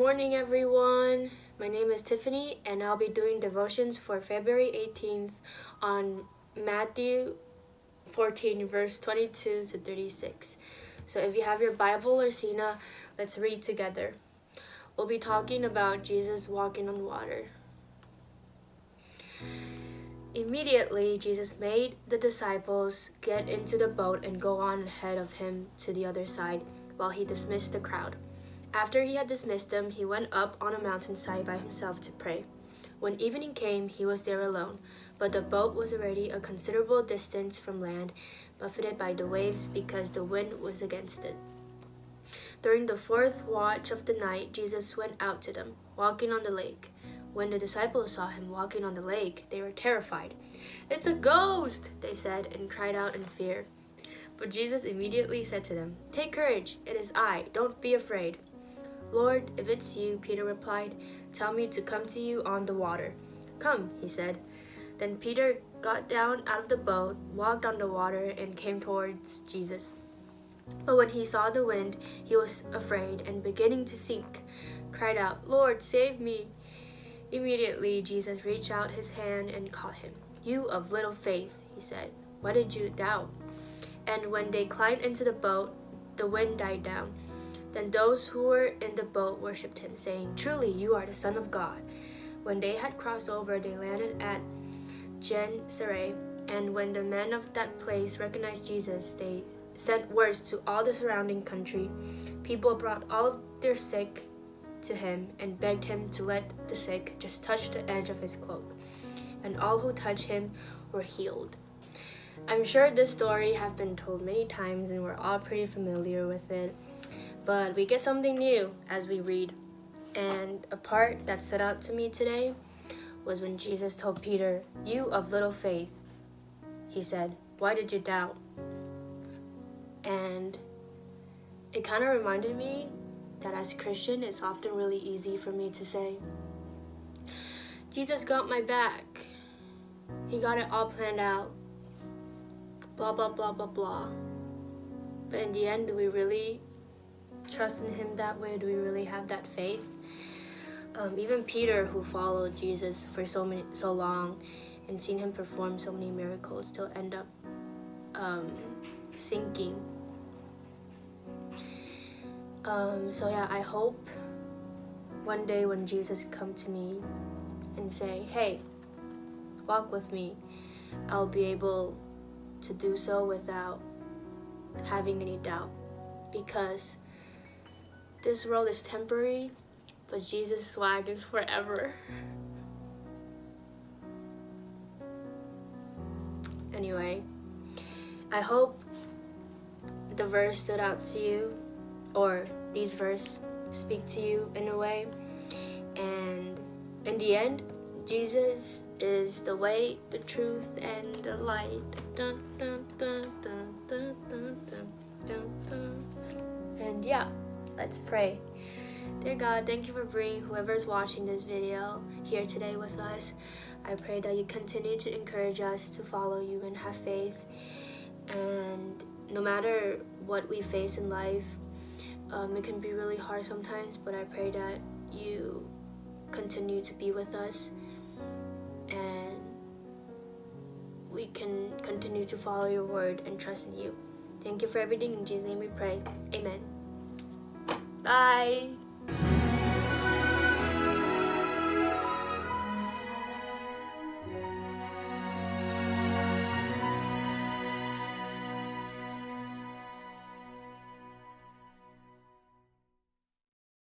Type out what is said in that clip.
Morning, everyone. My name is Tiffany, and I'll be doing devotions for February 18th on Matthew 14, verse 22 to 36. So if you have your Bible or Sina, let's read together. We'll be talking about Jesus walking on water. Immediately, Jesus made the disciples get into the boat and go on ahead of him to the other side while he dismissed the crowd. After he had dismissed them, he went up on a mountainside by himself to pray. When evening came, he was there alone, but the boat was already a considerable distance from land, buffeted by the waves because the wind was against it. During the fourth watch of the night, Jesus went out to them, walking on the lake. When the disciples saw him walking on the lake, they were terrified. It's a ghost, they said, and cried out in fear. But Jesus immediately said to them, Take courage, it is I, don't be afraid. Lord, if it's you, Peter replied, tell me to come to you on the water. Come, he said. Then Peter got down out of the boat, walked on the water, and came towards Jesus. But when he saw the wind, he was afraid and beginning to sink, cried out, Lord, save me. Immediately Jesus reached out his hand and caught him. You of little faith, he said, why did you doubt? And when they climbed into the boat, the wind died down. Then those who were in the boat worshipped him, saying, Truly, you are the Son of God. When they had crossed over, they landed at Gennesaret. And when the men of that place recognized Jesus, they sent words to all the surrounding country. People brought all of their sick to him and begged him to let the sick just touch the edge of his cloak. And all who touched him were healed. I'm sure this story have been told many times and we're all pretty familiar with it. But we get something new as we read. And a part that stood out to me today was when Jesus told Peter, You of little faith. He said, Why did you doubt? And it kind of reminded me that as a Christian, it's often really easy for me to say, Jesus got my back. He got it all planned out. Blah, blah, blah, blah, blah. But in the end, do we really trust in Him that way? Do we really have that faith? Um, even Peter, who followed Jesus for so many, so long, and seen him perform so many miracles, still end up um, sinking. Um, so yeah, I hope one day when Jesus come to me and say, "Hey, walk with me," I'll be able to do so without having any doubt, because this world is temporary, but Jesus' swag is forever. Anyway, I hope the verse stood out to you, or these verse speak to you in a way. And in the end, Jesus is the way, the truth, and the light. Dun, dun, dun, Let's pray. Dear God, thank you for bringing whoever's watching this video here today with us. I pray that you continue to encourage us to follow you and have faith. And no matter what we face in life, um, it can be really hard sometimes, but I pray that you continue to be with us and we can continue to follow your word and trust in you. Thank you for everything. In Jesus' name we pray. Amen. Bye.